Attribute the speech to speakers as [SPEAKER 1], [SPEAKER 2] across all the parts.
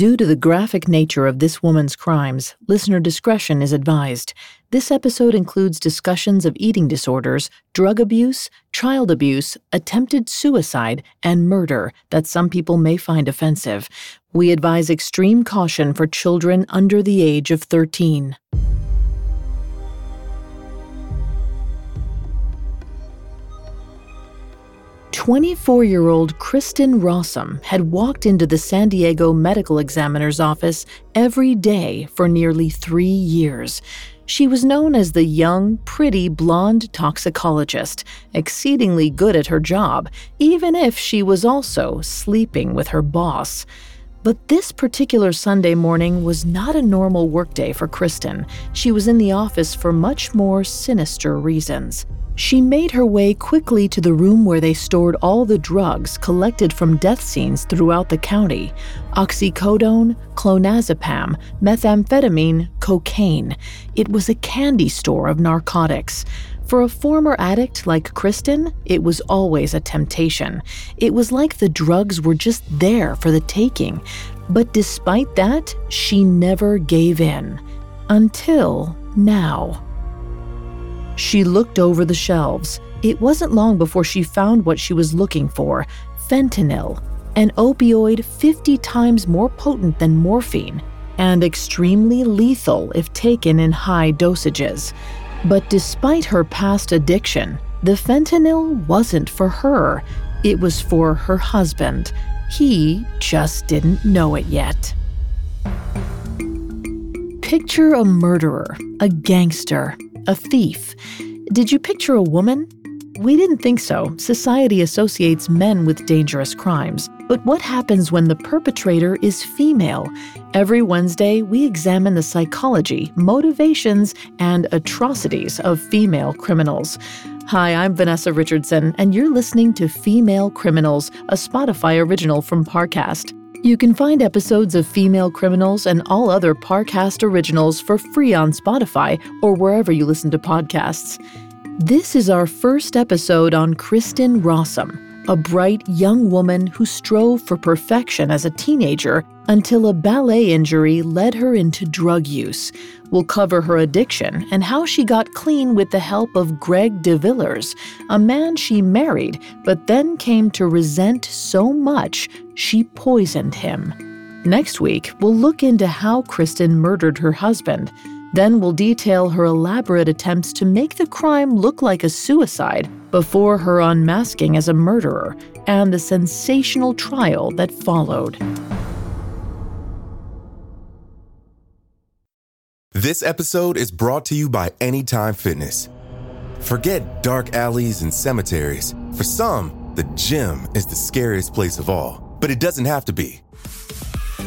[SPEAKER 1] Due to the graphic nature of this woman's crimes, listener discretion is advised. This episode includes discussions of eating disorders, drug abuse, child abuse, attempted suicide, and murder that some people may find offensive. We advise extreme caution for children under the age of 13. 24 year old Kristin Rossum had walked into the San Diego medical examiner's office every day for nearly three years. She was known as the young, pretty, blonde toxicologist, exceedingly good at her job, even if she was also sleeping with her boss. But this particular Sunday morning was not a normal workday for Kristin. She was in the office for much more sinister reasons. She made her way quickly to the room where they stored all the drugs collected from death scenes throughout the county oxycodone, clonazepam, methamphetamine, cocaine. It was a candy store of narcotics. For a former addict like Kristin, it was always a temptation. It was like the drugs were just there for the taking. But despite that, she never gave in. Until now. She looked over the shelves. It wasn't long before she found what she was looking for fentanyl, an opioid 50 times more potent than morphine and extremely lethal if taken in high dosages. But despite her past addiction, the fentanyl wasn't for her, it was for her husband. He just didn't know it yet. Picture a murderer, a gangster, a thief. Did you picture a woman? We didn't think so. Society associates men with dangerous crimes. But what happens when the perpetrator is female? Every Wednesday, we examine the psychology, motivations, and atrocities of female criminals. Hi, I'm Vanessa Richardson, and you're listening to Female Criminals, a Spotify original from Parcast. You can find episodes of Female Criminals and all other Parcast originals for free on Spotify or wherever you listen to podcasts. This is our first episode on Kristin Rossum, a bright young woman who strove for perfection as a teenager until a ballet injury led her into drug use. We'll cover her addiction and how she got clean with the help of Greg DeVillers, a man she married but then came to resent so much she poisoned him. Next week, we'll look into how Kristin murdered her husband. Then we'll detail her elaborate attempts to make the crime look like a suicide before her unmasking as a murderer and the sensational trial that followed.
[SPEAKER 2] This episode is brought to you by Anytime Fitness. Forget dark alleys and cemeteries. For some, the gym is the scariest place of all, but it doesn't have to be.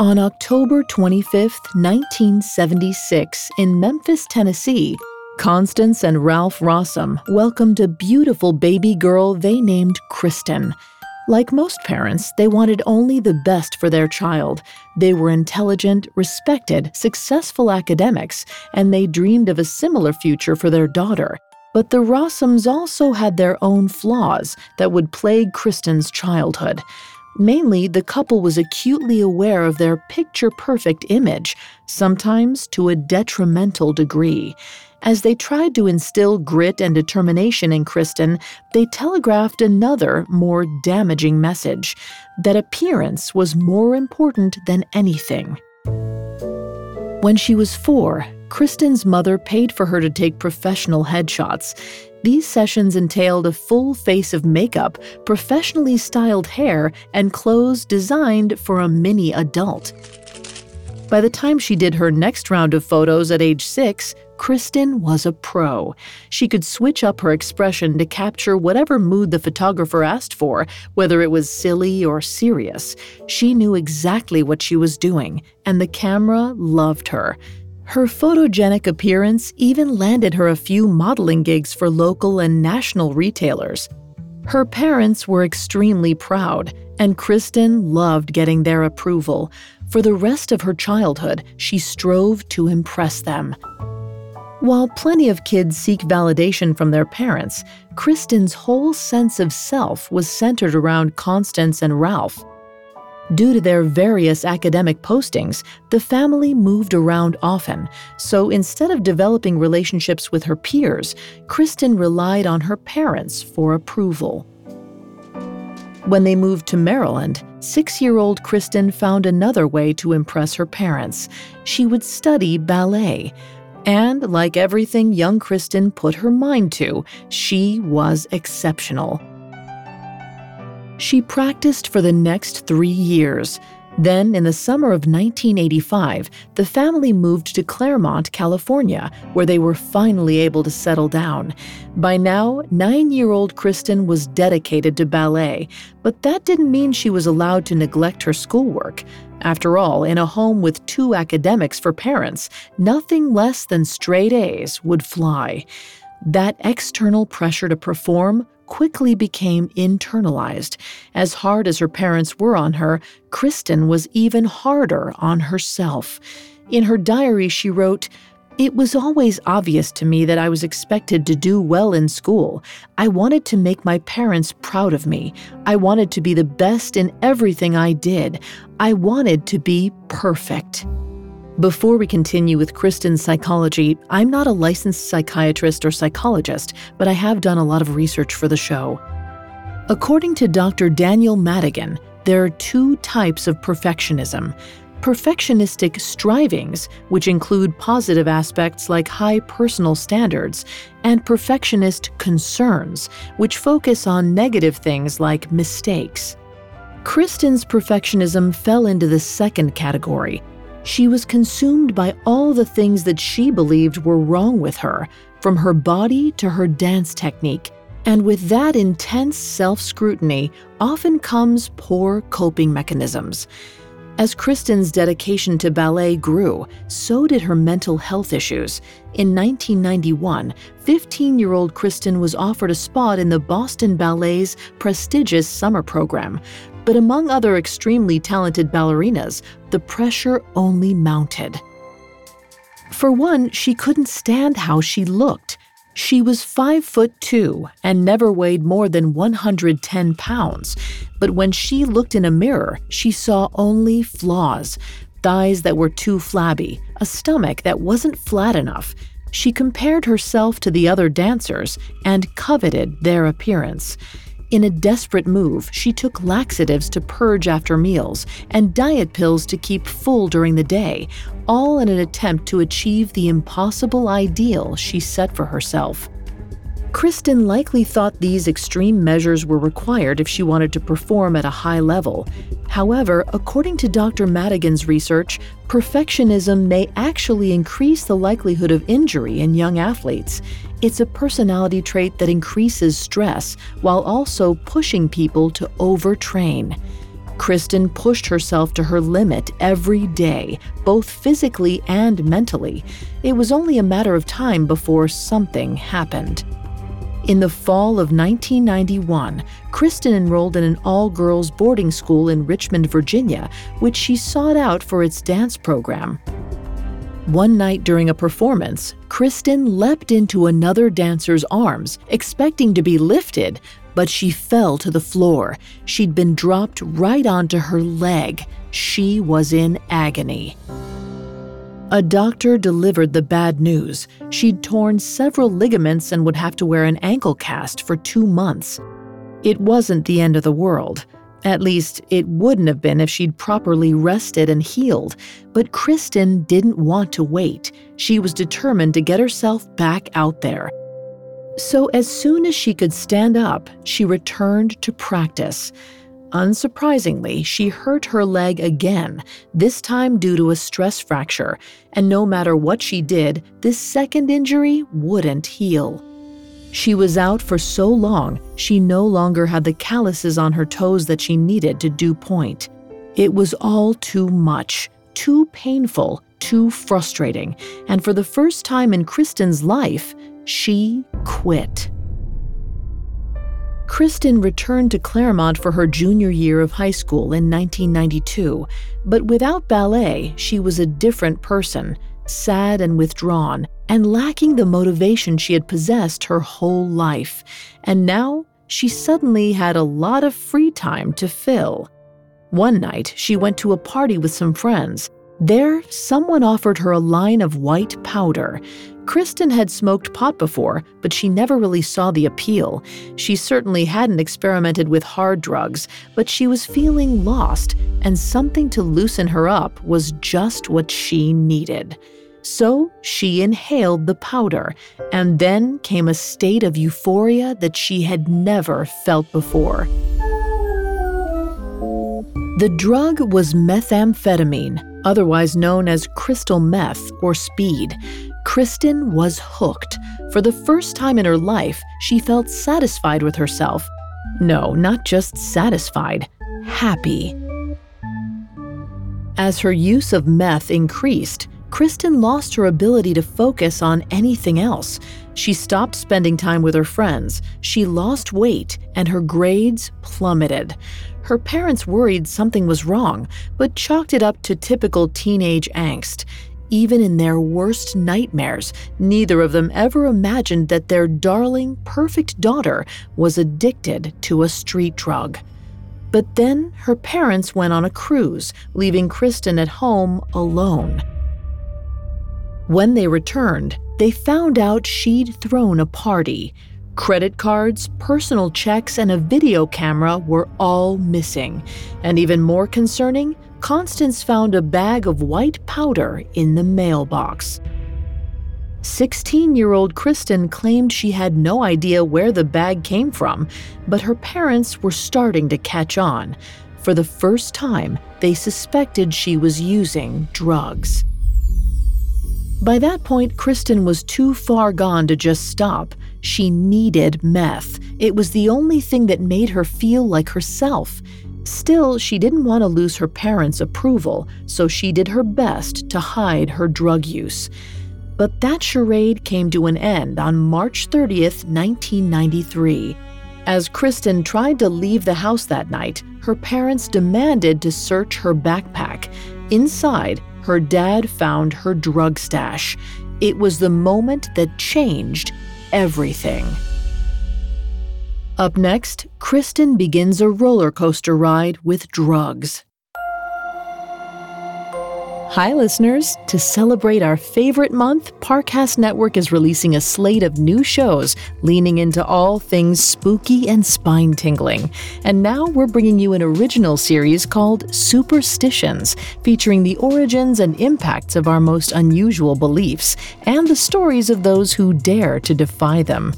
[SPEAKER 1] On October 25, 1976, in Memphis, Tennessee, Constance and Ralph Rossum welcomed a beautiful baby girl they named Kristin. Like most parents, they wanted only the best for their child. They were intelligent, respected, successful academics, and they dreamed of a similar future for their daughter. But the Rossums also had their own flaws that would plague Kristin's childhood. Mainly, the couple was acutely aware of their picture perfect image, sometimes to a detrimental degree. As they tried to instill grit and determination in Kristin, they telegraphed another, more damaging message that appearance was more important than anything. When she was four, Kristin's mother paid for her to take professional headshots. These sessions entailed a full face of makeup, professionally styled hair, and clothes designed for a mini adult. By the time she did her next round of photos at age six, Kristin was a pro. She could switch up her expression to capture whatever mood the photographer asked for, whether it was silly or serious. She knew exactly what she was doing, and the camera loved her. Her photogenic appearance even landed her a few modeling gigs for local and national retailers. Her parents were extremely proud, and Kristin loved getting their approval. For the rest of her childhood, she strove to impress them. While plenty of kids seek validation from their parents, Kristin's whole sense of self was centered around Constance and Ralph. Due to their various academic postings, the family moved around often, so instead of developing relationships with her peers, Kristin relied on her parents for approval. When they moved to Maryland, six year old Kristin found another way to impress her parents. She would study ballet. And like everything young Kristin put her mind to, she was exceptional. She practiced for the next three years. Then, in the summer of 1985, the family moved to Claremont, California, where they were finally able to settle down. By now, nine year old Kristin was dedicated to ballet, but that didn't mean she was allowed to neglect her schoolwork. After all, in a home with two academics for parents, nothing less than straight A's would fly. That external pressure to perform quickly became internalized. As hard as her parents were on her, Kristin was even harder on herself. In her diary, she wrote, it was always obvious to me that I was expected to do well in school. I wanted to make my parents proud of me. I wanted to be the best in everything I did. I wanted to be perfect. Before we continue with Kristin's psychology, I'm not a licensed psychiatrist or psychologist, but I have done a lot of research for the show. According to Dr. Daniel Madigan, there are two types of perfectionism perfectionistic strivings, which include positive aspects like high personal standards, and perfectionist concerns, which focus on negative things like mistakes. Kristin's perfectionism fell into the second category, she was consumed by all the things that she believed were wrong with her, from her body to her dance technique. And with that intense self scrutiny often comes poor coping mechanisms. As Kristin's dedication to ballet grew, so did her mental health issues. In 1991, 15 year old Kristin was offered a spot in the Boston Ballet's prestigious summer program, but among other extremely talented ballerinas, the pressure only mounted. For one, she couldn't stand how she looked. She was 5 foot 2 and never weighed more than 110 pounds. But when she looked in a mirror, she saw only flaws thighs that were too flabby, a stomach that wasn't flat enough. She compared herself to the other dancers and coveted their appearance. In a desperate move, she took laxatives to purge after meals and diet pills to keep full during the day, all in an attempt to achieve the impossible ideal she set for herself. Kristin likely thought these extreme measures were required if she wanted to perform at a high level. However, according to Dr. Madigan's research, perfectionism may actually increase the likelihood of injury in young athletes. It's a personality trait that increases stress while also pushing people to overtrain. Kristin pushed herself to her limit every day, both physically and mentally. It was only a matter of time before something happened. In the fall of 1991, Kristin enrolled in an all girls boarding school in Richmond, Virginia, which she sought out for its dance program. One night during a performance, Kristin leapt into another dancer's arms, expecting to be lifted, but she fell to the floor. She'd been dropped right onto her leg. She was in agony. A doctor delivered the bad news. She'd torn several ligaments and would have to wear an ankle cast for two months. It wasn't the end of the world. At least, it wouldn't have been if she'd properly rested and healed. But Kristin didn't want to wait. She was determined to get herself back out there. So, as soon as she could stand up, she returned to practice. Unsurprisingly, she hurt her leg again, this time due to a stress fracture, and no matter what she did, this second injury wouldn't heal. She was out for so long, she no longer had the calluses on her toes that she needed to do point. It was all too much, too painful, too frustrating, and for the first time in Kristin's life, she quit. Kristin returned to Claremont for her junior year of high school in 1992, but without ballet, she was a different person, sad and withdrawn, and lacking the motivation she had possessed her whole life. And now she suddenly had a lot of free time to fill. One night, she went to a party with some friends. There, someone offered her a line of white powder. Kristin had smoked pot before, but she never really saw the appeal. She certainly hadn't experimented with hard drugs, but she was feeling lost, and something to loosen her up was just what she needed. So she inhaled the powder, and then came a state of euphoria that she had never felt before. The drug was methamphetamine, otherwise known as crystal meth or speed. Kristin was hooked. For the first time in her life, she felt satisfied with herself. No, not just satisfied, happy. As her use of meth increased, Kristin lost her ability to focus on anything else. She stopped spending time with her friends, she lost weight, and her grades plummeted. Her parents worried something was wrong, but chalked it up to typical teenage angst. Even in their worst nightmares, neither of them ever imagined that their darling, perfect daughter was addicted to a street drug. But then her parents went on a cruise, leaving Kristin at home alone. When they returned, they found out she'd thrown a party. Credit cards, personal checks, and a video camera were all missing. And even more concerning, Constance found a bag of white powder in the mailbox. 16 year old Kristin claimed she had no idea where the bag came from, but her parents were starting to catch on. For the first time, they suspected she was using drugs. By that point, Kristin was too far gone to just stop. She needed meth. It was the only thing that made her feel like herself. Still, she didn't want to lose her parents' approval, so she did her best to hide her drug use. But that charade came to an end on March 30th, 1993. As Kristin tried to leave the house that night, her parents demanded to search her backpack. Inside, her dad found her drug stash. It was the moment that changed everything. Up next, Kristin begins a roller coaster ride with drugs. Hi, listeners. To celebrate our favorite month, Parcast Network is releasing a slate of new shows leaning into all things spooky and spine tingling. And now we're bringing you an original series called Superstitions, featuring the origins and impacts of our most unusual beliefs and the stories of those who dare to defy them.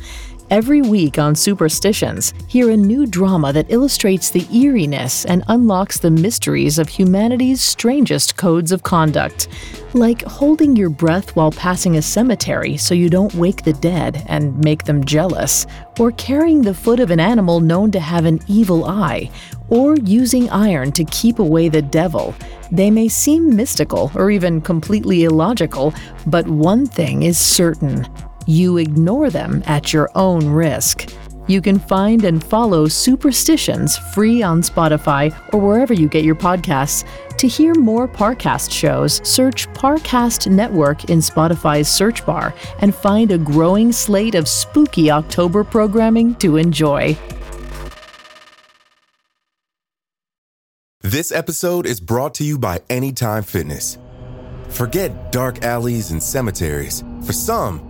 [SPEAKER 1] Every week on Superstitions, hear a new drama that illustrates the eeriness and unlocks the mysteries of humanity's strangest codes of conduct. Like holding your breath while passing a cemetery so you don't wake the dead and make them jealous, or carrying the foot of an animal known to have an evil eye, or using iron to keep away the devil. They may seem mystical or even completely illogical, but one thing is certain you ignore them at your own risk. You can find and follow Superstitions free on Spotify or wherever you get your podcasts. To hear more Parcast shows, search Parcast Network in Spotify's search bar and find a growing slate of spooky October programming to enjoy.
[SPEAKER 2] This episode is brought to you by Anytime Fitness. Forget dark alleys and cemeteries. For some,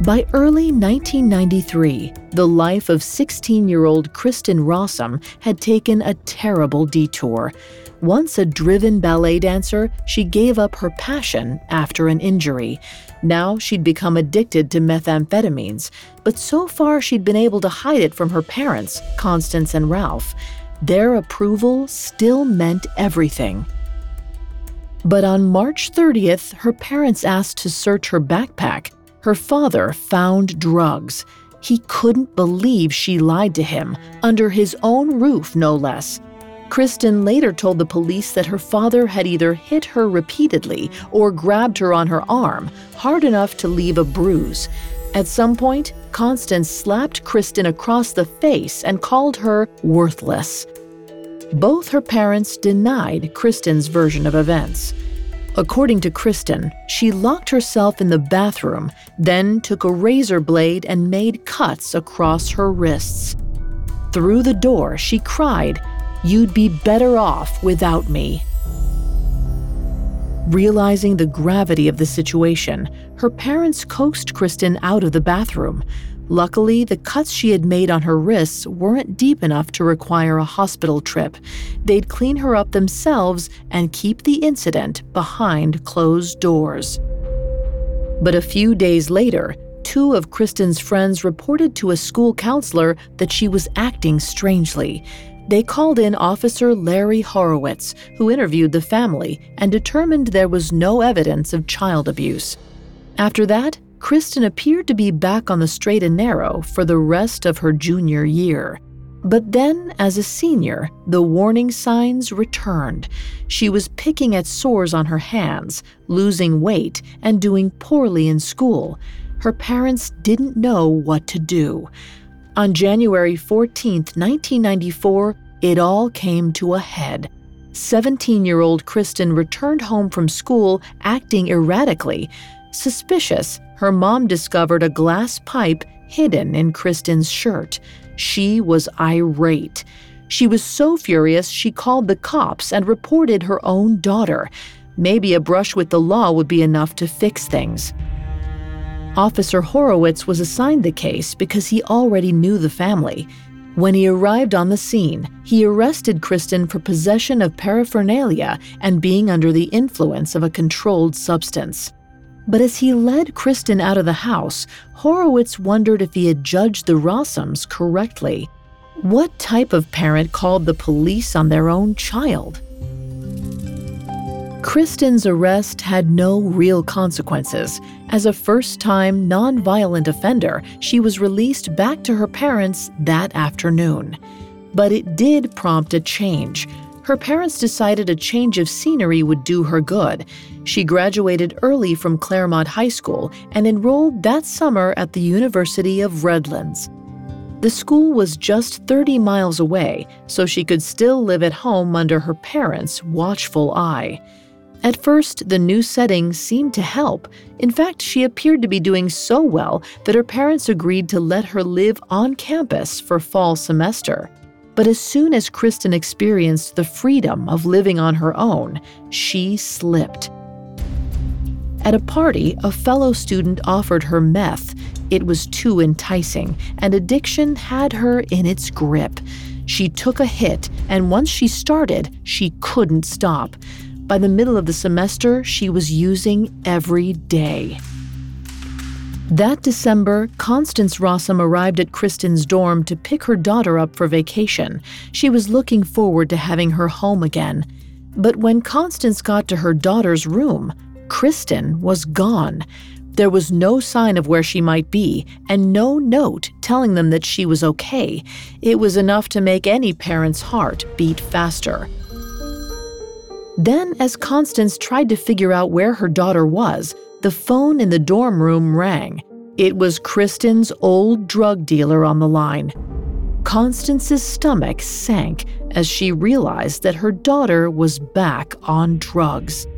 [SPEAKER 1] By early 1993, the life of 16 year old Kristin Rossum had taken a terrible detour. Once a driven ballet dancer, she gave up her passion after an injury. Now she'd become addicted to methamphetamines, but so far she'd been able to hide it from her parents, Constance and Ralph. Their approval still meant everything. But on March 30th, her parents asked to search her backpack. Her father found drugs. He couldn't believe she lied to him, under his own roof, no less. Kristin later told the police that her father had either hit her repeatedly or grabbed her on her arm, hard enough to leave a bruise. At some point, Constance slapped Kristin across the face and called her worthless. Both her parents denied Kristin's version of events. According to Kristin, she locked herself in the bathroom, then took a razor blade and made cuts across her wrists. Through the door, she cried, You'd be better off without me. Realizing the gravity of the situation, her parents coaxed Kristin out of the bathroom. Luckily, the cuts she had made on her wrists weren't deep enough to require a hospital trip. They'd clean her up themselves and keep the incident behind closed doors. But a few days later, two of Kristin's friends reported to a school counselor that she was acting strangely. They called in Officer Larry Horowitz, who interviewed the family and determined there was no evidence of child abuse. After that, Kristin appeared to be back on the straight and narrow for the rest of her junior year. But then, as a senior, the warning signs returned. She was picking at sores on her hands, losing weight, and doing poorly in school. Her parents didn't know what to do. On January 14, 1994, it all came to a head. 17 year old Kristin returned home from school acting erratically. Suspicious, her mom discovered a glass pipe hidden in Kristin's shirt. She was irate. She was so furious she called the cops and reported her own daughter. Maybe a brush with the law would be enough to fix things. Officer Horowitz was assigned the case because he already knew the family. When he arrived on the scene, he arrested Kristin for possession of paraphernalia and being under the influence of a controlled substance. But as he led Kristin out of the house, Horowitz wondered if he had judged the Rossums correctly. What type of parent called the police on their own child? Kristin's arrest had no real consequences. As a first time nonviolent offender, she was released back to her parents that afternoon. But it did prompt a change. Her parents decided a change of scenery would do her good. She graduated early from Claremont High School and enrolled that summer at the University of Redlands. The school was just 30 miles away, so she could still live at home under her parents' watchful eye. At first, the new setting seemed to help. In fact, she appeared to be doing so well that her parents agreed to let her live on campus for fall semester. But as soon as Kristin experienced the freedom of living on her own, she slipped. At a party, a fellow student offered her meth. It was too enticing, and addiction had her in its grip. She took a hit, and once she started, she couldn't stop. By the middle of the semester, she was using every day. That December, Constance Rossum arrived at Kristin's dorm to pick her daughter up for vacation. She was looking forward to having her home again. But when Constance got to her daughter's room, Kristin was gone. There was no sign of where she might be, and no note telling them that she was okay. It was enough to make any parent's heart beat faster. Then, as Constance tried to figure out where her daughter was, the phone in the dorm room rang. It was Kristin's old drug dealer on the line. Constance's stomach sank as she realized that her daughter was back on drugs.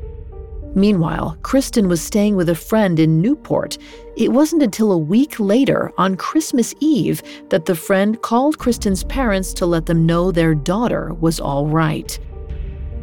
[SPEAKER 1] Meanwhile, Kristin was staying with a friend in Newport. It wasn't until a week later, on Christmas Eve, that the friend called Kristin's parents to let them know their daughter was all right.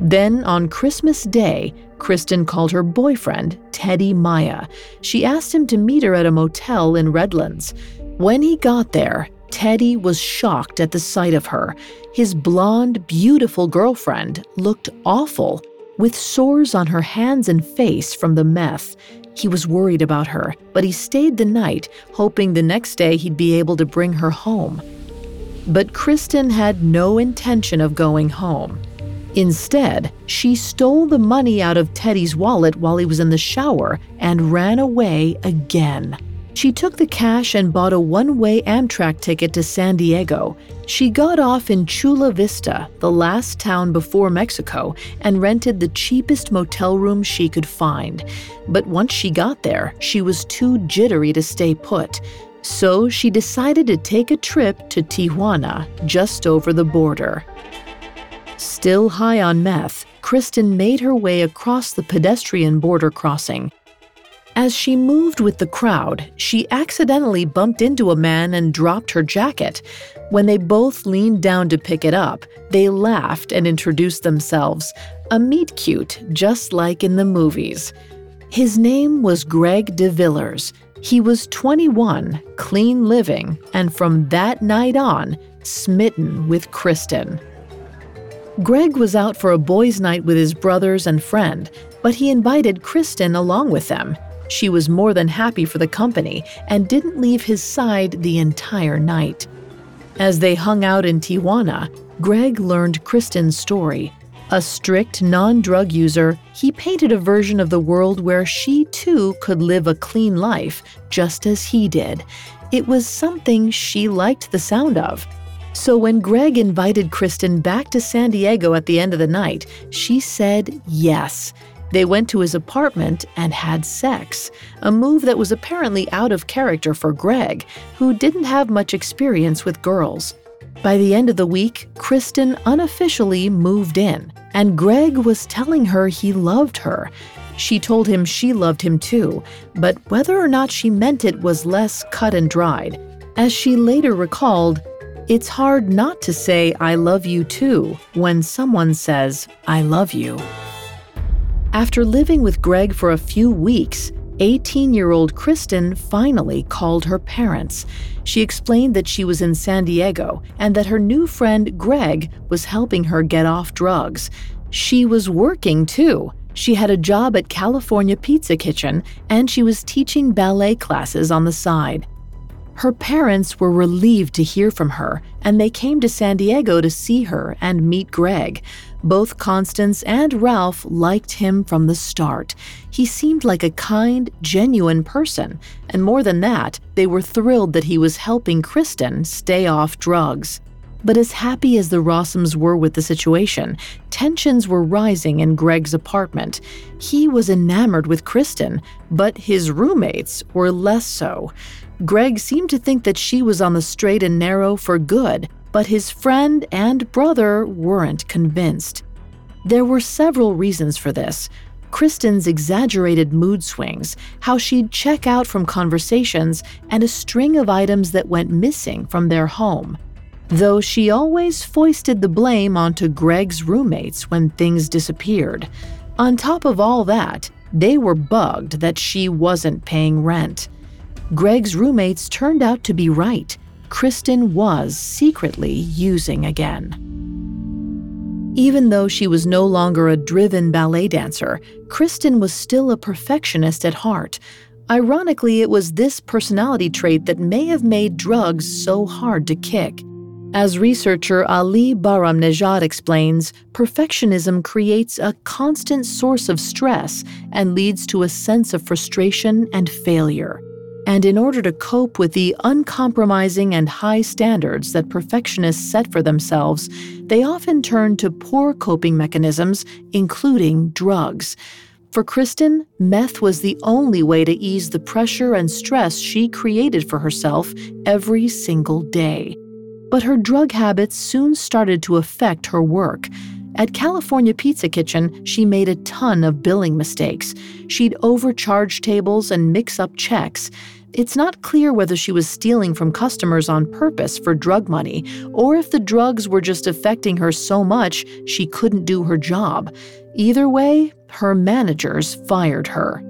[SPEAKER 1] Then, on Christmas Day, Kristin called her boyfriend, Teddy Maya. She asked him to meet her at a motel in Redlands. When he got there, Teddy was shocked at the sight of her. His blonde, beautiful girlfriend looked awful, with sores on her hands and face from the meth. He was worried about her, but he stayed the night, hoping the next day he'd be able to bring her home. But Kristin had no intention of going home. Instead, she stole the money out of Teddy's wallet while he was in the shower and ran away again. She took the cash and bought a one way Amtrak ticket to San Diego. She got off in Chula Vista, the last town before Mexico, and rented the cheapest motel room she could find. But once she got there, she was too jittery to stay put. So she decided to take a trip to Tijuana, just over the border. Still high on meth, Kristin made her way across the pedestrian border crossing. As she moved with the crowd, she accidentally bumped into a man and dropped her jacket. When they both leaned down to pick it up, they laughed and introduced themselves. A meet cute, just like in the movies. His name was Greg DeVillers. He was 21, clean living, and from that night on, smitten with Kristin. Greg was out for a boys' night with his brothers and friend, but he invited Kristin along with them. She was more than happy for the company and didn't leave his side the entire night. As they hung out in Tijuana, Greg learned Kristin's story. A strict non drug user, he painted a version of the world where she too could live a clean life, just as he did. It was something she liked the sound of. So when Greg invited Kristin back to San Diego at the end of the night, she said yes. They went to his apartment and had sex, a move that was apparently out of character for Greg, who didn't have much experience with girls. By the end of the week, Kristin unofficially moved in, and Greg was telling her he loved her. She told him she loved him too, but whether or not she meant it was less cut and dried. As she later recalled, it's hard not to say, I love you too, when someone says, I love you. After living with Greg for a few weeks, 18 year old Kristin finally called her parents. She explained that she was in San Diego and that her new friend Greg was helping her get off drugs. She was working too. She had a job at California Pizza Kitchen and she was teaching ballet classes on the side. Her parents were relieved to hear from her, and they came to San Diego to see her and meet Greg. Both Constance and Ralph liked him from the start. He seemed like a kind, genuine person, and more than that, they were thrilled that he was helping Kristin stay off drugs. But as happy as the Rossums were with the situation, tensions were rising in Greg's apartment. He was enamored with Kristin, but his roommates were less so. Greg seemed to think that she was on the straight and narrow for good, but his friend and brother weren't convinced. There were several reasons for this. Kristin's exaggerated mood swings, how she'd check out from conversations, and a string of items that went missing from their home. Though she always foisted the blame onto Greg's roommates when things disappeared. On top of all that, they were bugged that she wasn't paying rent. Greg's roommates turned out to be right. Kristin was secretly using again. Even though she was no longer a driven ballet dancer, Kristin was still a perfectionist at heart. Ironically, it was this personality trait that may have made drugs so hard to kick. As researcher Ali Bahram-Nejad explains, perfectionism creates a constant source of stress and leads to a sense of frustration and failure. And in order to cope with the uncompromising and high standards that perfectionists set for themselves, they often turn to poor coping mechanisms, including drugs. For Kristin, meth was the only way to ease the pressure and stress she created for herself every single day. But her drug habits soon started to affect her work. At California Pizza Kitchen, she made a ton of billing mistakes. She'd overcharge tables and mix up checks. It's not clear whether she was stealing from customers on purpose for drug money or if the drugs were just affecting her so much she couldn't do her job. Either way, her managers fired her.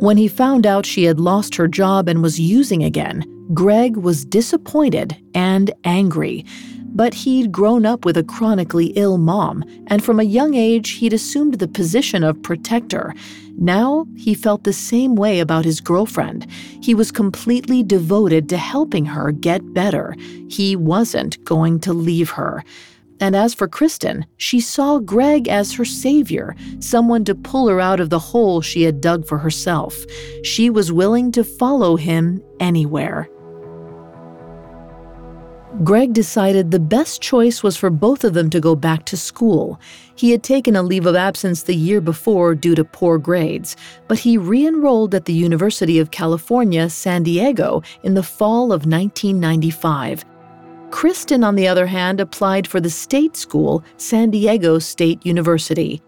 [SPEAKER 1] When he found out she had lost her job and was using again, Greg was disappointed and angry. But he'd grown up with a chronically ill mom, and from a young age, he'd assumed the position of protector. Now, he felt the same way about his girlfriend. He was completely devoted to helping her get better. He wasn't going to leave her. And as for Kristin, she saw Greg as her savior, someone to pull her out of the hole she had dug for herself. She was willing to follow him anywhere. Greg decided the best choice was for both of them to go back to school. He had taken a leave of absence the year before due to poor grades, but he re enrolled at the University of California, San Diego in the fall of 1995. Kristin, on the other hand, applied for the state school, San Diego State University.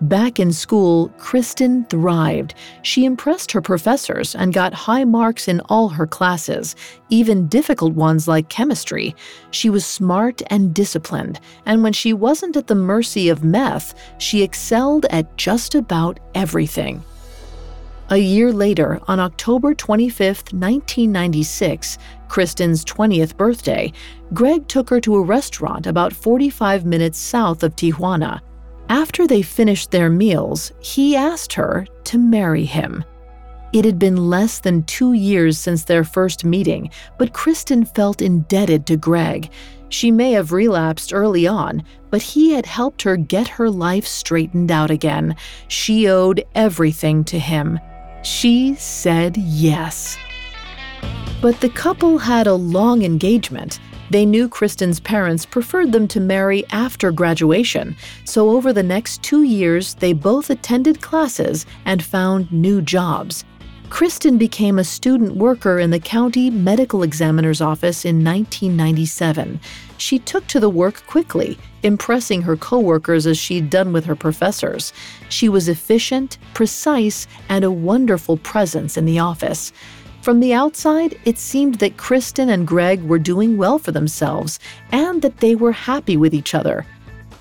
[SPEAKER 1] Back in school, Kristin thrived. She impressed her professors and got high marks in all her classes, even difficult ones like chemistry. She was smart and disciplined, and when she wasn't at the mercy of meth, she excelled at just about everything. A year later, on October 25, 1996, Kristin's 20th birthday, Greg took her to a restaurant about 45 minutes south of Tijuana. After they finished their meals, he asked her to marry him. It had been less than two years since their first meeting, but Kristin felt indebted to Greg. She may have relapsed early on, but he had helped her get her life straightened out again. She owed everything to him. She said yes. But the couple had a long engagement. They knew Kristin's parents preferred them to marry after graduation, so over the next two years, they both attended classes and found new jobs. Kristin became a student worker in the county medical examiner's office in 1997. She took to the work quickly, impressing her coworkers as she'd done with her professors. She was efficient, precise, and a wonderful presence in the office. From the outside, it seemed that Kristin and Greg were doing well for themselves and that they were happy with each other.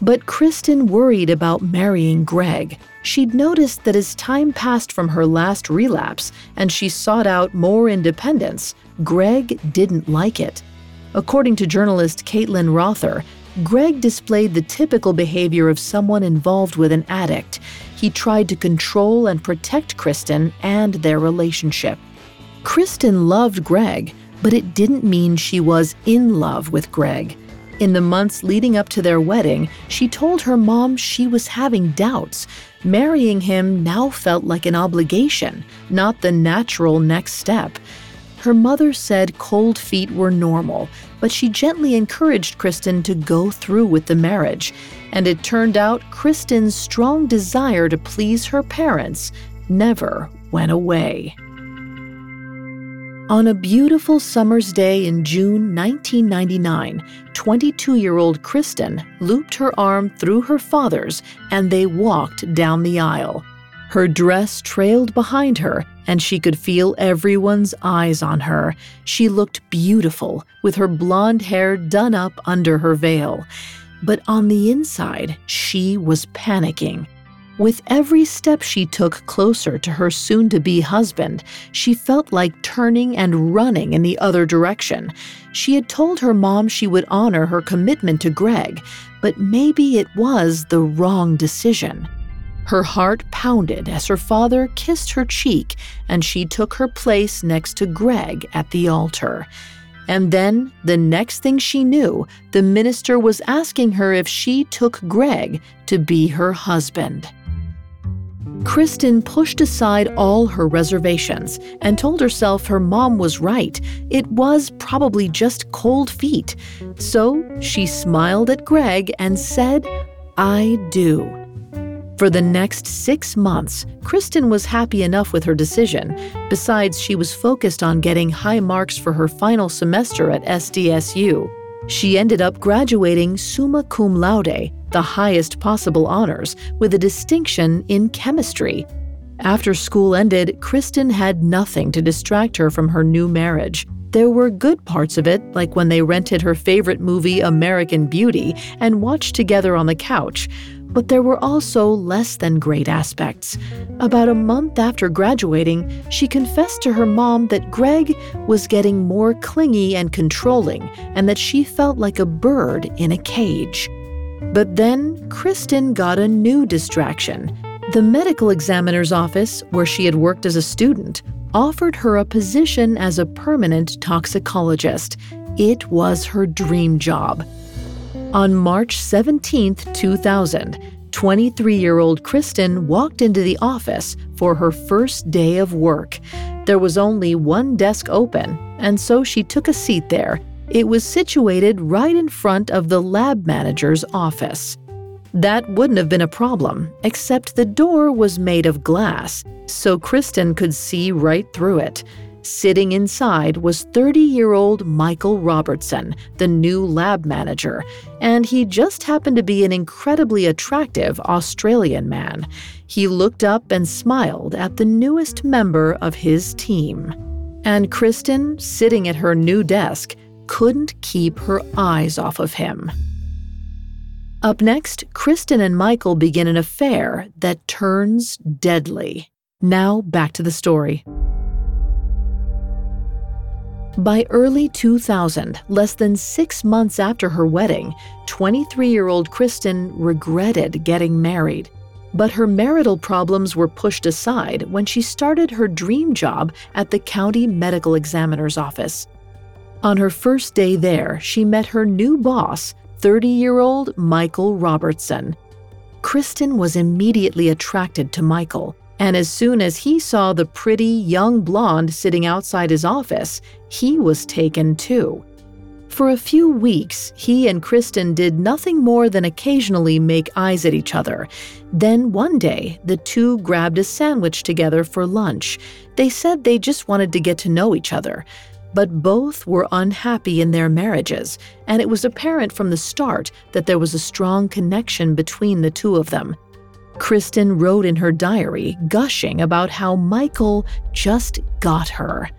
[SPEAKER 1] But Kristin worried about marrying Greg. She'd noticed that as time passed from her last relapse and she sought out more independence, Greg didn't like it. According to journalist Caitlin Rother, Greg displayed the typical behavior of someone involved with an addict. He tried to control and protect Kristin and their relationship. Kristin loved Greg, but it didn't mean she was in love with Greg. In the months leading up to their wedding, she told her mom she was having doubts. Marrying him now felt like an obligation, not the natural next step. Her mother said cold feet were normal, but she gently encouraged Kristin to go through with the marriage. And it turned out Kristin's strong desire to please her parents never went away. On a beautiful summer's day in June 1999, 22 year old Kristin looped her arm through her father's and they walked down the aisle. Her dress trailed behind her, and she could feel everyone's eyes on her. She looked beautiful, with her blonde hair done up under her veil. But on the inside, she was panicking. With every step she took closer to her soon to be husband, she felt like turning and running in the other direction. She had told her mom she would honor her commitment to Greg, but maybe it was the wrong decision. Her heart pounded as her father kissed her cheek and she took her place next to Greg at the altar. And then, the next thing she knew, the minister was asking her if she took Greg to be her husband. Kristin pushed aside all her reservations and told herself her mom was right. It was probably just cold feet. So she smiled at Greg and said, I do. For the next six months, Kristin was happy enough with her decision. Besides, she was focused on getting high marks for her final semester at SDSU. She ended up graduating summa cum laude, the highest possible honors, with a distinction in chemistry. After school ended, Kristin had nothing to distract her from her new marriage. There were good parts of it, like when they rented her favorite movie, American Beauty, and watched together on the couch. But there were also less than great aspects. About a month after graduating, she confessed to her mom that Greg was getting more clingy and controlling, and that she felt like a bird in a cage. But then Kristin got a new distraction. The medical examiner's office, where she had worked as a student, offered her a position as a permanent toxicologist. It was her dream job. On March 17, 2000, 23 year old Kristin walked into the office for her first day of work. There was only one desk open, and so she took a seat there. It was situated right in front of the lab manager's office. That wouldn't have been a problem, except the door was made of glass, so Kristin could see right through it. Sitting inside was 30 year old Michael Robertson, the new lab manager, and he just happened to be an incredibly attractive Australian man. He looked up and smiled at the newest member of his team. And Kristin, sitting at her new desk, couldn't keep her eyes off of him. Up next, Kristin and Michael begin an affair that turns deadly. Now, back to the story. By early 2000, less than six months after her wedding, 23 year old Kristin regretted getting married. But her marital problems were pushed aside when she started her dream job at the county medical examiner's office. On her first day there, she met her new boss, 30 year old Michael Robertson. Kristin was immediately attracted to Michael. And as soon as he saw the pretty young blonde sitting outside his office, he was taken too. For a few weeks, he and Kristin did nothing more than occasionally make eyes at each other. Then one day, the two grabbed a sandwich together for lunch. They said they just wanted to get to know each other. But both were unhappy in their marriages, and it was apparent from the start that there was a strong connection between the two of them. Kristin wrote in her diary, gushing about how Michael just got her.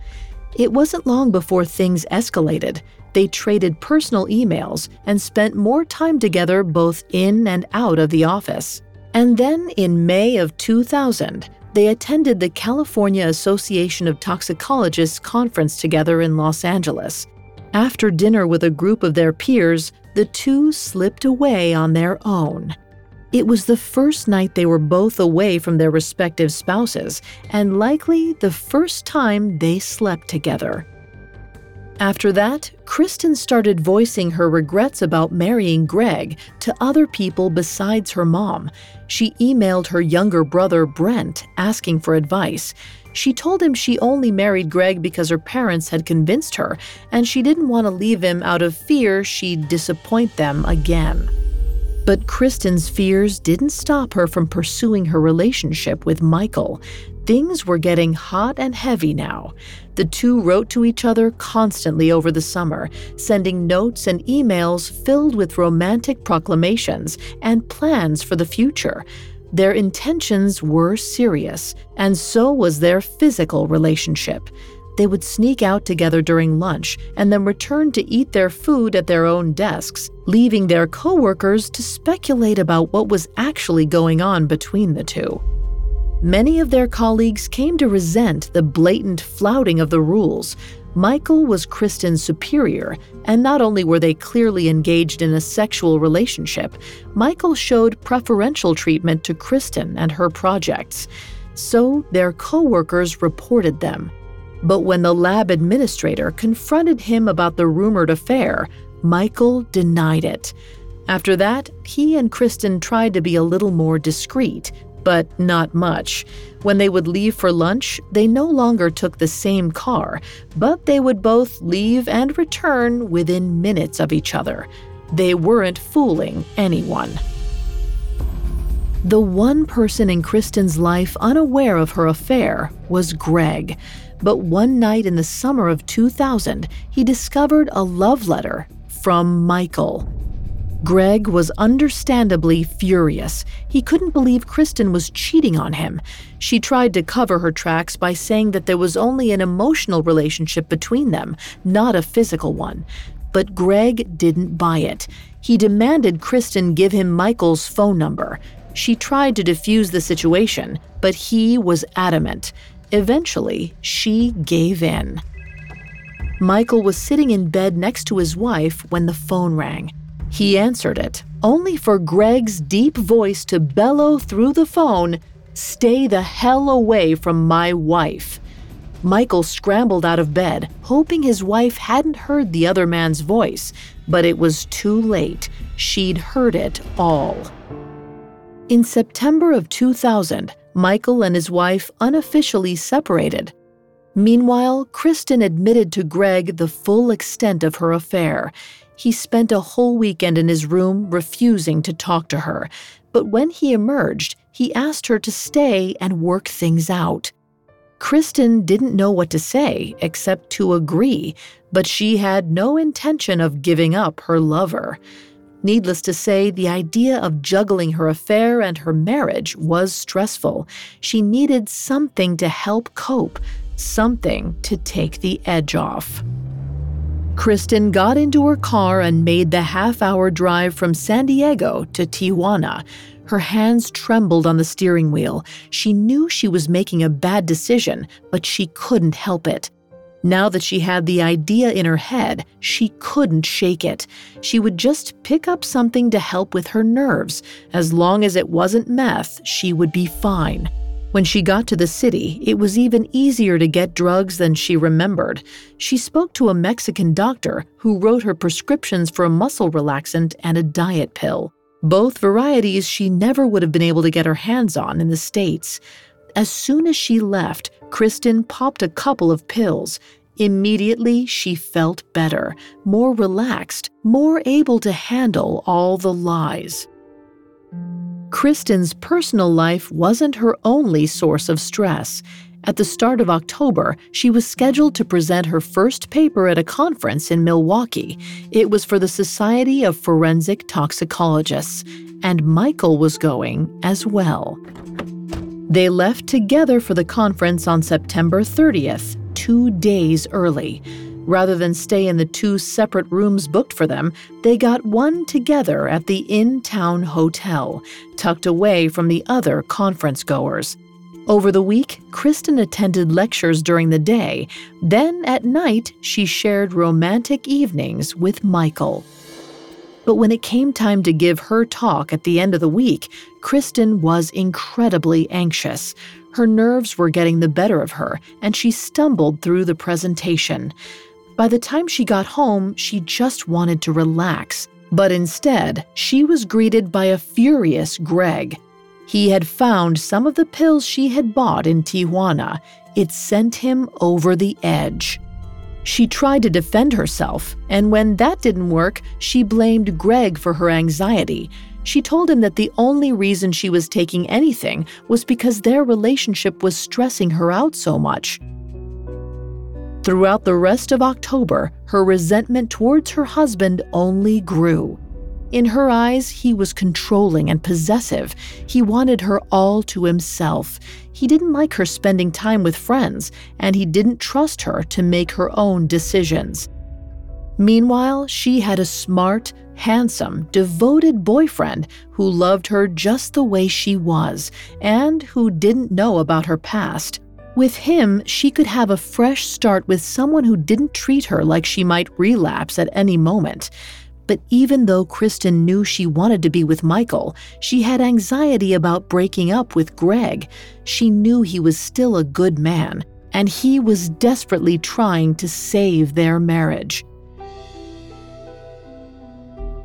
[SPEAKER 1] It wasn't long before things escalated. They traded personal emails and spent more time together both in and out of the office. And then in May of 2000, they attended the California Association of Toxicologists conference together in Los Angeles. After dinner with a group of their peers, the two slipped away on their own. It was the first night they were both away from their respective spouses, and likely the first time they slept together. After that, Kristin started voicing her regrets about marrying Greg to other people besides her mom. She emailed her younger brother, Brent, asking for advice. She told him she only married Greg because her parents had convinced her, and she didn't want to leave him out of fear she'd disappoint them again. But Kristin's fears didn't stop her from pursuing her relationship with Michael. Things were getting hot and heavy now. The two wrote to each other constantly over the summer, sending notes and emails filled with romantic proclamations and plans for the future. Their intentions were serious, and so was their physical relationship. They would sneak out together during lunch and then return to eat their food at their own desks, leaving their coworkers to speculate about what was actually going on between the two. Many of their colleagues came to resent the blatant flouting of the rules, Michael was Kristin's superior, and not only were they clearly engaged in a sexual relationship, Michael showed preferential treatment to Kristin and her projects. So their coworkers reported them. But when the lab administrator confronted him about the rumored affair, Michael denied it. After that, he and Kristin tried to be a little more discreet, but not much. When they would leave for lunch, they no longer took the same car, but they would both leave and return within minutes of each other. They weren't fooling anyone. The one person in Kristin's life unaware of her affair was Greg. But one night in the summer of 2000, he discovered a love letter from Michael. Greg was understandably furious. He couldn't believe Kristin was cheating on him. She tried to cover her tracks by saying that there was only an emotional relationship between them, not a physical one. But Greg didn't buy it. He demanded Kristin give him Michael's phone number. She tried to defuse the situation, but he was adamant. Eventually, she gave in. Michael was sitting in bed next to his wife when the phone rang. He answered it, only for Greg's deep voice to bellow through the phone, Stay the hell away from my wife. Michael scrambled out of bed, hoping his wife hadn't heard the other man's voice, but it was too late. She'd heard it all. In September of 2000, Michael and his wife unofficially separated. Meanwhile, Kristin admitted to Greg the full extent of her affair. He spent a whole weekend in his room refusing to talk to her, but when he emerged, he asked her to stay and work things out. Kristin didn't know what to say except to agree, but she had no intention of giving up her lover. Needless to say, the idea of juggling her affair and her marriage was stressful. She needed something to help cope, something to take the edge off. Kristin got into her car and made the half hour drive from San Diego to Tijuana. Her hands trembled on the steering wheel. She knew she was making a bad decision, but she couldn't help it. Now that she had the idea in her head, she couldn't shake it. She would just pick up something to help with her nerves. As long as it wasn't meth, she would be fine. When she got to the city, it was even easier to get drugs than she remembered. She spoke to a Mexican doctor who wrote her prescriptions for a muscle relaxant and a diet pill. Both varieties she never would have been able to get her hands on in the States. As soon as she left, Kristin popped a couple of pills. Immediately, she felt better, more relaxed, more able to handle all the lies. Kristin's personal life wasn't her only source of stress. At the start of October, she was scheduled to present her first paper at a conference in Milwaukee. It was for the Society of Forensic Toxicologists, and Michael was going as well. They left together for the conference on September 30th, two days early. Rather than stay in the two separate rooms booked for them, they got one together at the in town hotel, tucked away from the other conference goers. Over the week, Kristin attended lectures during the day. Then at night, she shared romantic evenings with Michael. But when it came time to give her talk at the end of the week, Kristin was incredibly anxious. Her nerves were getting the better of her, and she stumbled through the presentation. By the time she got home, she just wanted to relax. But instead, she was greeted by a furious Greg. He had found some of the pills she had bought in Tijuana. It sent him over the edge. She tried to defend herself, and when that didn't work, she blamed Greg for her anxiety. She told him that the only reason she was taking anything was because their relationship was stressing her out so much. Throughout the rest of October, her resentment towards her husband only grew. In her eyes, he was controlling and possessive. He wanted her all to himself. He didn't like her spending time with friends, and he didn't trust her to make her own decisions. Meanwhile, she had a smart, handsome, devoted boyfriend who loved her just the way she was and who didn't know about her past With him, she could have a fresh start with someone who didn't treat her like she might relapse at any moment. But even though Kristin knew she wanted to be with Michael, she had anxiety about breaking up with Greg. She knew he was still a good man, and he was desperately trying to save their marriage.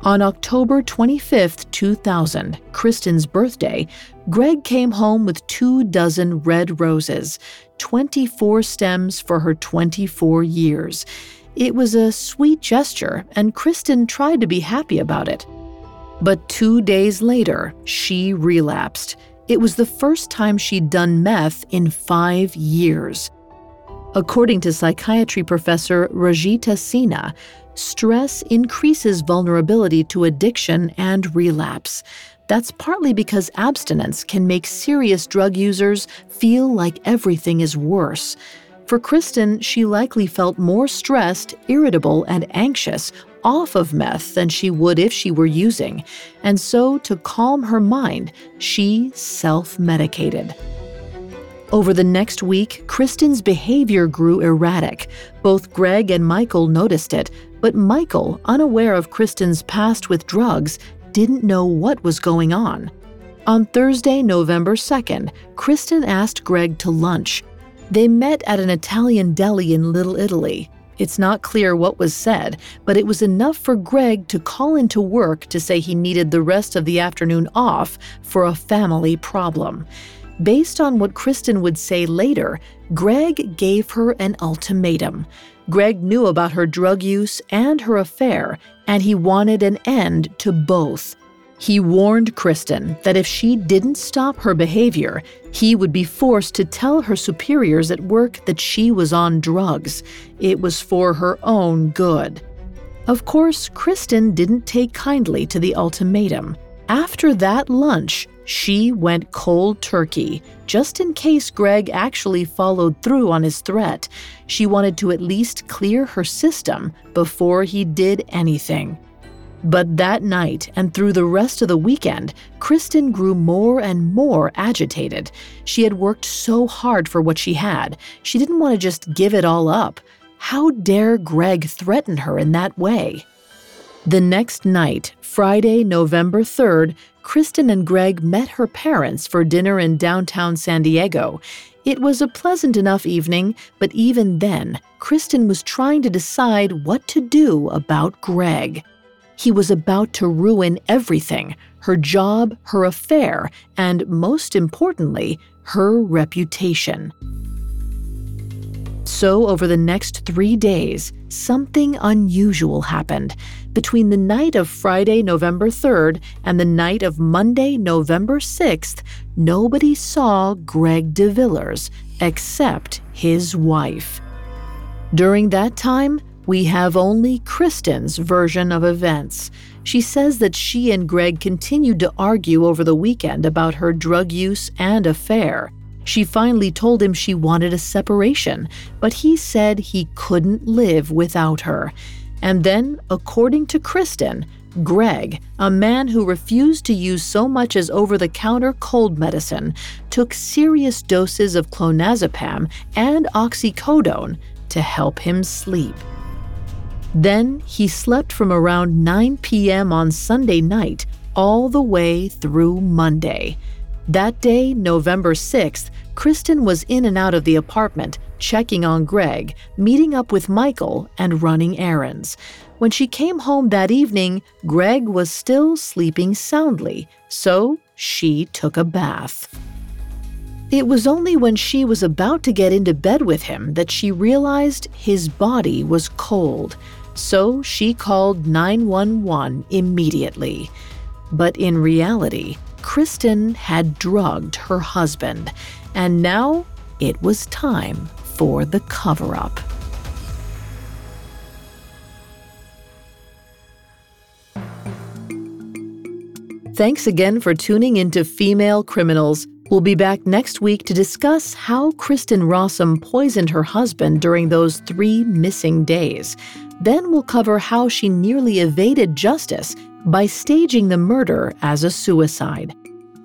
[SPEAKER 1] On October 25, 2000, Kristin's birthday, Greg came home with two dozen red roses, 24 stems for her 24 years. It was a sweet gesture, and Kristin tried to be happy about it. But two days later, she relapsed. It was the first time she'd done meth in five years. According to psychiatry professor Rajita Sinha, stress increases vulnerability to addiction and relapse. That's partly because abstinence can make serious drug users feel like everything is worse. For Kristin, she likely felt more stressed, irritable, and anxious off of meth than she would if she were using. And so, to calm her mind, she self medicated. Over the next week, Kristin's behavior grew erratic. Both Greg and Michael noticed it, but Michael, unaware of Kristin's past with drugs, didn't know what was going on. On Thursday, November 2nd, Kristin asked Greg to lunch. They met at an Italian deli in Little Italy. It's not clear what was said, but it was enough for Greg to call into work to say he needed the rest of the afternoon off for a family problem. Based on what Kristin would say later, Greg gave her an ultimatum. Greg knew about her drug use and her affair, and he wanted an end to both. He warned Kristin that if she didn't stop her behavior, he would be forced to tell her superiors at work that she was on drugs. It was for her own good. Of course, Kristin didn't take kindly to the ultimatum. After that lunch, she went cold turkey, just in case Greg actually followed through on his threat. She wanted to at least clear her system before he did anything. But that night and through the rest of the weekend, Kristin grew more and more agitated. She had worked so hard for what she had. She didn't want to just give it all up. How dare Greg threaten her in that way? The next night, Friday, November 3rd, Kristin and Greg met her parents for dinner in downtown San Diego. It was a pleasant enough evening, but even then, Kristin was trying to decide what to do about Greg. He was about to ruin everything her job, her affair, and most importantly, her reputation. So, over the next three days, something unusual happened. Between the night of Friday, November 3rd, and the night of Monday, November 6th, nobody saw Greg DeVillers except his wife. During that time, we have only Kristin's version of events. She says that she and Greg continued to argue over the weekend about her drug use and affair. She finally told him she wanted a separation, but he said he couldn't live without her. And then, according to Kristin, Greg, a man who refused to use so much as over the counter cold medicine, took serious doses of clonazepam and oxycodone to help him sleep. Then he slept from around 9 p.m. on Sunday night all the way through Monday. That day, November 6th, Kristin was in and out of the apartment, checking on Greg, meeting up with Michael, and running errands. When she came home that evening, Greg was still sleeping soundly, so she took a bath. It was only when she was about to get into bed with him that she realized his body was cold so she called 911 immediately. But in reality, Kristin had drugged her husband, and now it was time for the cover up. Thanks again for tuning into Female Criminals. We'll be back next week to discuss how Kristin Rossum poisoned her husband during those three missing days. Then we'll cover how she nearly evaded justice by staging the murder as a suicide.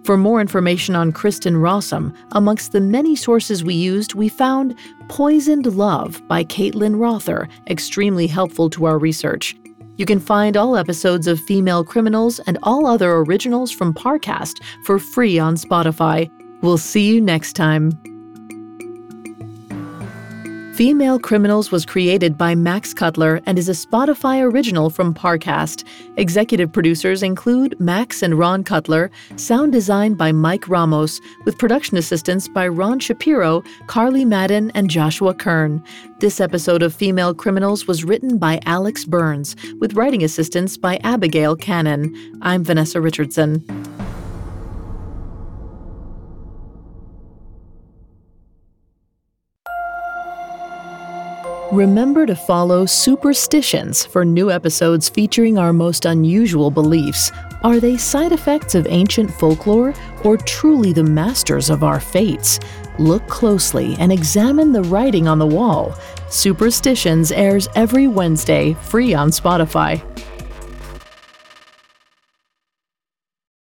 [SPEAKER 1] For more information on Kristin Rossum, amongst the many sources we used, we found Poisoned Love by Caitlin Rother, extremely helpful to our research. You can find all episodes of Female Criminals and all other originals from Parcast for free on Spotify. We'll see you next time. Female Criminals was created by Max Cutler and is a Spotify original from Parcast. Executive producers include Max and Ron Cutler, sound design by Mike Ramos, with production assistance by Ron Shapiro, Carly Madden, and Joshua Kern. This episode of Female Criminals was written by Alex Burns, with writing assistance by Abigail Cannon. I'm Vanessa Richardson. Remember to follow Superstitions for new episodes featuring our most unusual beliefs. Are they side effects of ancient folklore or truly the masters of our fates? Look closely and examine the writing on the wall. Superstitions airs every Wednesday, free on Spotify.